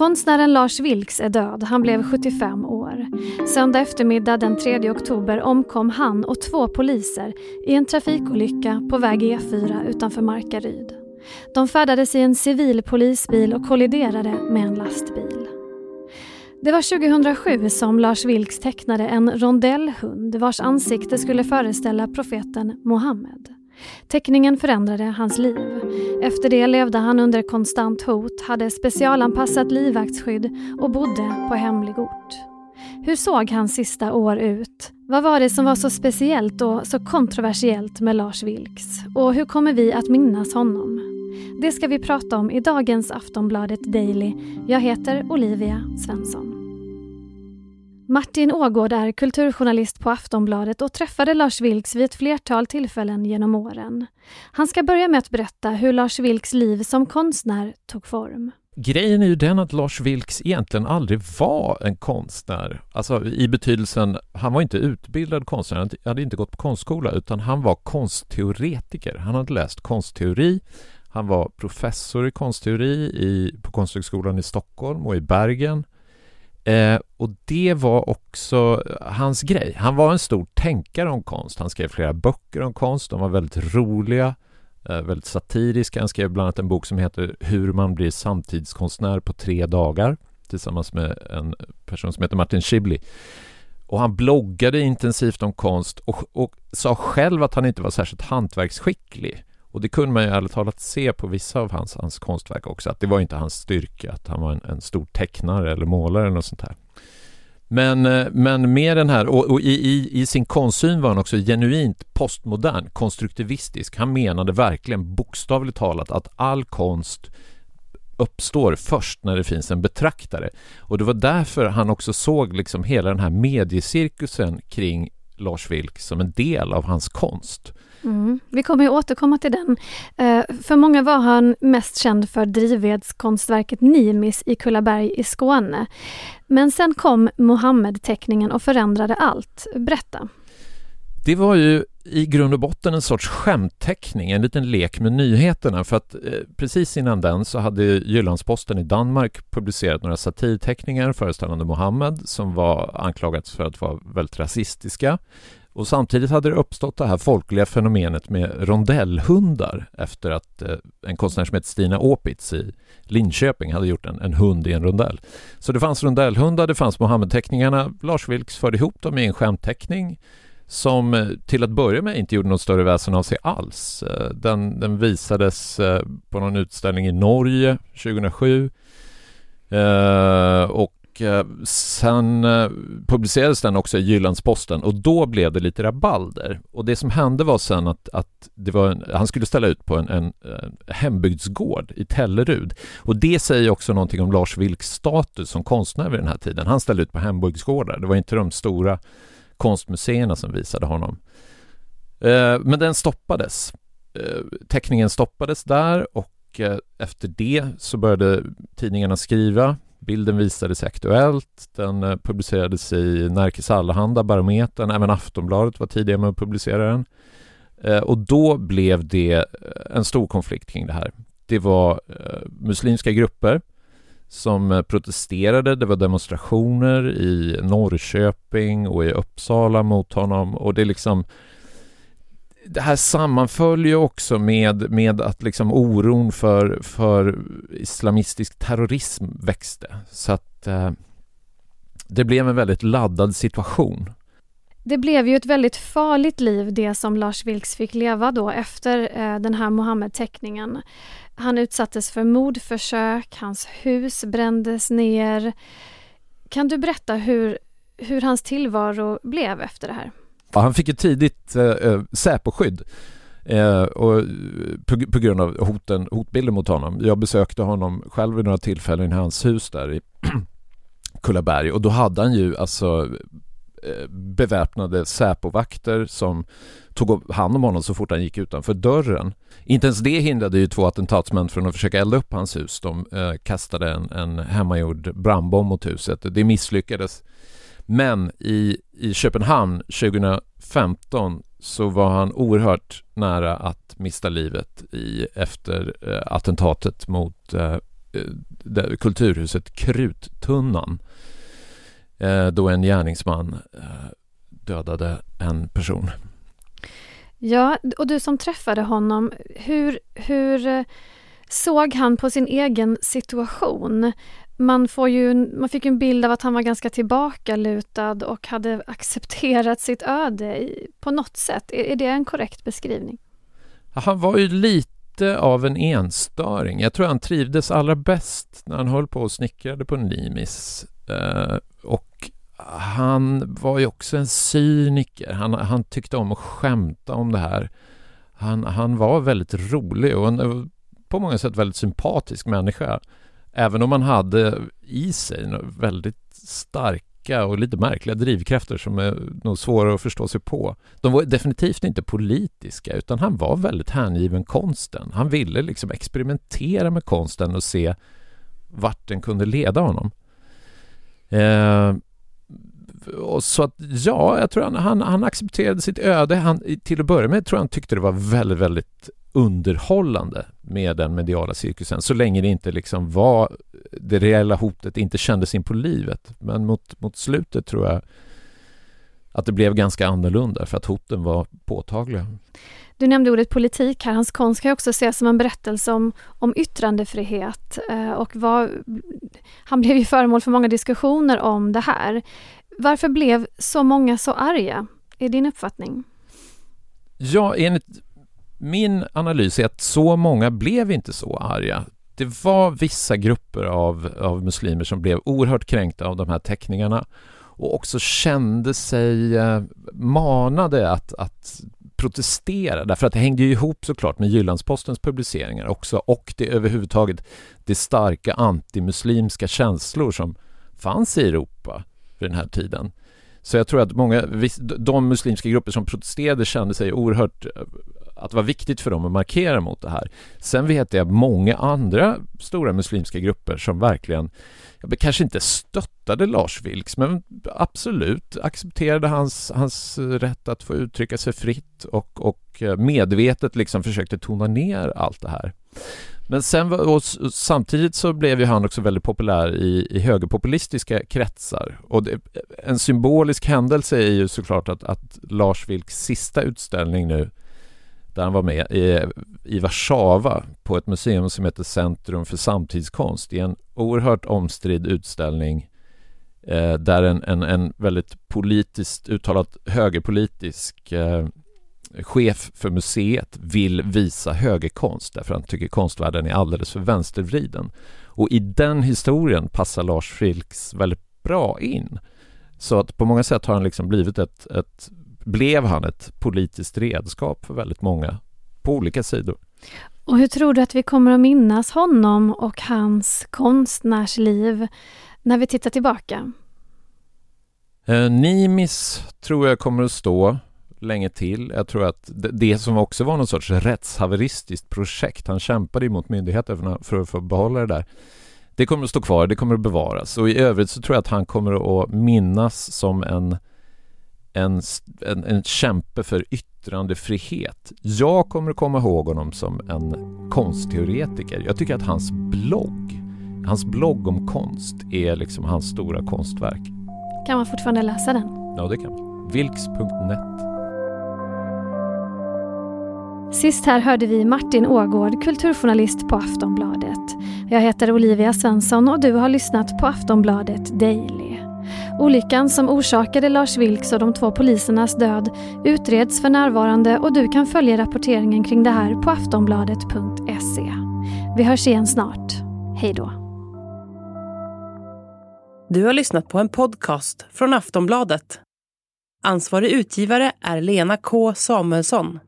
Konstnären Lars Vilks är död. Han blev 75 år. Söndag eftermiddag den 3 oktober omkom han och två poliser i en trafikolycka på väg E4 utanför Markaryd. De färdades i en civil polisbil och kolliderade med en lastbil. Det var 2007 som Lars Vilks tecknade en rondellhund vars ansikte skulle föreställa profeten Mohammed. Teckningen förändrade hans liv. Efter det levde han under konstant hot, hade specialanpassat livvaktsskydd och bodde på hemlig ort. Hur såg hans sista år ut? Vad var det som var så speciellt och så kontroversiellt med Lars Vilks? Och hur kommer vi att minnas honom? Det ska vi prata om i dagens Aftonbladet Daily. Jag heter Olivia Svensson. Martin Ågård är kulturjournalist på Aftonbladet och träffade Lars Vilks vid ett flertal tillfällen genom åren. Han ska börja med att berätta hur Lars Vilks liv som konstnär tog form. Grejen är ju den att Lars Vilks egentligen aldrig var en konstnär. Alltså i betydelsen, han var inte utbildad konstnär, han hade inte gått på konstskola utan han var konstteoretiker. Han hade läst konstteori, han var professor i konstteori i, på Konsthögskolan i Stockholm och i Bergen. Eh, och det var också hans grej. Han var en stor tänkare om konst. Han skrev flera böcker om konst. De var väldigt roliga, eh, väldigt satiriska. Han skrev bland annat en bok som heter Hur man blir samtidskonstnär på tre dagar tillsammans med en person som heter Martin Schibbli. Och han bloggade intensivt om konst och, och sa själv att han inte var särskilt hantverksskicklig. Och det kunde man ju ärligt talat se på vissa av hans, hans konstverk också, att det var inte hans styrka, att han var en, en stor tecknare eller målare eller något sånt här. Men, eh, men med den här, och, och i, i, i, sin konstsyn var han också genuint postmodern, konstruktivistisk. Han menade verkligen bokstavligt talat att all konst uppstår först när det finns en betraktare. Och det var därför han också såg liksom hela den här mediecirkusen kring Lars Vilk som en del av hans konst. Mm. Vi kommer ju återkomma till den. Eh, för många var han mest känd för drivvedskonstverket Nimis i Kullaberg i Skåne. Men sen kom Mohammed-teckningen och förändrade allt. Berätta. Det var ju i grund och botten en sorts skämtteckning, en liten lek med nyheterna för att eh, precis innan den så hade Jyllandsposten i Danmark publicerat några satirteckningar föreställande Mohammed som var anklagats för att vara väldigt rasistiska. Och samtidigt hade det uppstått det här folkliga fenomenet med rondellhundar efter att eh, en konstnär som heter Stina Opitz i Linköping hade gjort en, en hund i en rondell. Så det fanns rondellhundar, det fanns Mohammed-teckningarna. Lars Vilks förde ihop dem i en skämtteckning som eh, till att börja med inte gjorde något större väsen av sig alls. Eh, den, den visades eh, på någon utställning i Norge 2007 och Eh, sen eh, publicerades den också i Jyllandsposten och då blev det lite rabalder. Och det som hände var sen att, att det var en, han skulle ställa ut på en, en, en hembygdsgård i Tellerud. Och det säger också någonting om Lars Vilks status som konstnär vid den här tiden. Han ställde ut på hembygdsgårdar. Det var inte de stora konstmuseerna som visade honom. Men den stoppades. Teckningen stoppades där och efter det så började tidningarna skriva. Bilden visades i Aktuellt, den eh, publicerades i Närkes Allehanda, Barometern, även Aftonbladet var tidiga med att publicera den. Eh, och då blev det eh, en stor konflikt kring det här. Det var muslimska grupper som protesterade. Det var demonstrationer i Norrköping och i Uppsala mot honom och det liksom det här sammanföll ju också med, med att liksom oron för, för islamistisk terrorism växte. Så att eh, det blev en väldigt laddad situation. Det blev ju ett väldigt farligt liv det som Lars Vilks fick leva då efter eh, den här Mohammed-teckningen. Han utsattes för mordförsök, hans hus brändes ner. Kan du berätta hur, hur hans tillvaro blev efter det här? Han fick ett tidigt eh, eh Säpo-skydd eh, och, på, på, grund av hoten, hotbilden mot honom. Jag besökte honom själv vid några tillfällen i hans hus där i Kullaberg och då hade han ju alltså Eh, beväpnade Säpo-vakter som tog hand om honom så fort han gick utanför dörren. Inte ens det hindrade ju två attentatsmän från att försöka elda upp hans hus. De eh, kastade en, en hemmagjord brandbomb mot huset. Det misslyckades. Men i, i Köpenhamn 2015 så var han oerhört nära att mista livet i, efter eh, attentatet mot eh, eh, det, kulturhuset Kruttunnan eh, då en gärningsman eh, dödade en person. Ja, och du som träffade honom, hur, hur eh, såg han på sin egen situation? Man, får ju, man fick en bild av att han var ganska tillbakalutad och hade accepterat sitt öde på något sätt. Är, är det en korrekt beskrivning? Han var ju lite av en enstöring. Jag tror han trivdes allra bäst när han höll på och snickrade på Nimis. Eh, och han var ju också en cyniker. Han, han tyckte om att skämta om det här. Han, han var väldigt rolig och en, på många sätt väldigt sympatisk människa. Även om han hade i sig väldigt starka och lite märkliga drivkrafter som är nog svåra att förstå sig på. De var definitivt inte politiska utan han var väldigt hängiven konsten. Han ville liksom experimentera med konsten och se vart den kunde leda honom. Eh, och så att ja, jag tror han, han, han accepterade sitt öde. Han, till att börja med tror jag han tyckte det var väldigt, väldigt underhållande med den mediala cirkusen så länge det inte liksom var det reella hotet inte kändes in på livet. Men mot, mot slutet tror jag att det blev ganska annorlunda för att hoten var påtagliga. Du nämnde ordet politik här. Hans konst kan också ses som en berättelse om, om yttrandefrihet eh, och var, han blev ju föremål för många diskussioner om det här. Varför blev så många så arga? Är din uppfattning? Ja, enligt min analys är att så många blev inte så arga. Det var vissa grupper av, av muslimer som blev oerhört kränkta av de här teckningarna och också kände sig eh, manade att, att protestera därför att det hängde ju ihop såklart med Jyllandspostens publiceringar också och det överhuvudtaget det starka antimuslimska känslor som fanns i Europa vid den här tiden. Så jag tror att många, de muslimska grupper som protesterade kände sig oerhört eh, att det var viktigt för dem att markera mot det här. Sen vet jag många andra stora muslimska grupper som verkligen jag kanske inte stöttade Lars Vilks men absolut accepterade hans, hans rätt att få uttrycka sig fritt och, och eh, medvetet liksom försökte tona ner allt det här. Men sen och samtidigt så blev ju han också väldigt populär i, i högerpopulistiska kretsar. Och det, en symbolisk händelse är ju såklart att, att Lars Vilks sista utställning nu där han var med i, i Warszawa på ett museum som heter Centrum för samtidskonst i en oerhört omstridd utställning eh, där en, en, en väldigt politiskt uttalat högerpolitisk eh, chef för museet vill visa högerkonst därför han tycker konstvärlden är alldeles för vänstervriden. Och i den historien passar Lars Vilks väldigt bra in. Så att på många sätt har han liksom blivit ett, ett blev han ett politiskt redskap för väldigt många på olika sidor. Och hur tror du att vi kommer att minnas honom och hans konstnärsliv när vi tittar tillbaka? Eh, Nimis tror jag kommer att stå länge till. Jag tror att det som också var någon sorts rättshaveristiskt projekt, han kämpade emot myndigheter för att få behålla det där. Det kommer att stå kvar, det kommer att bevaras och i övrigt så tror jag att han kommer att minnas som en en, en, en kämpe för yttrandefrihet. Jag kommer att komma ihåg honom som en konstteoretiker. Jag tycker att hans blogg, hans blogg om konst är liksom hans stora konstverk. Kan man fortfarande läsa den? Ja, det kan man. Vilks.net Sist här hörde vi Martin Ågård, kulturjournalist på Aftonbladet. Jag heter Olivia Svensson och du har lyssnat på Aftonbladet Daily. Olyckan som orsakade Lars Vilks och de två polisernas död utreds för närvarande och du kan följa rapporteringen kring det här på aftonbladet.se. Vi hörs igen snart. Hej då. Du har lyssnat på en podcast från Aftonbladet. Ansvarig utgivare är Lena K Samuelsson.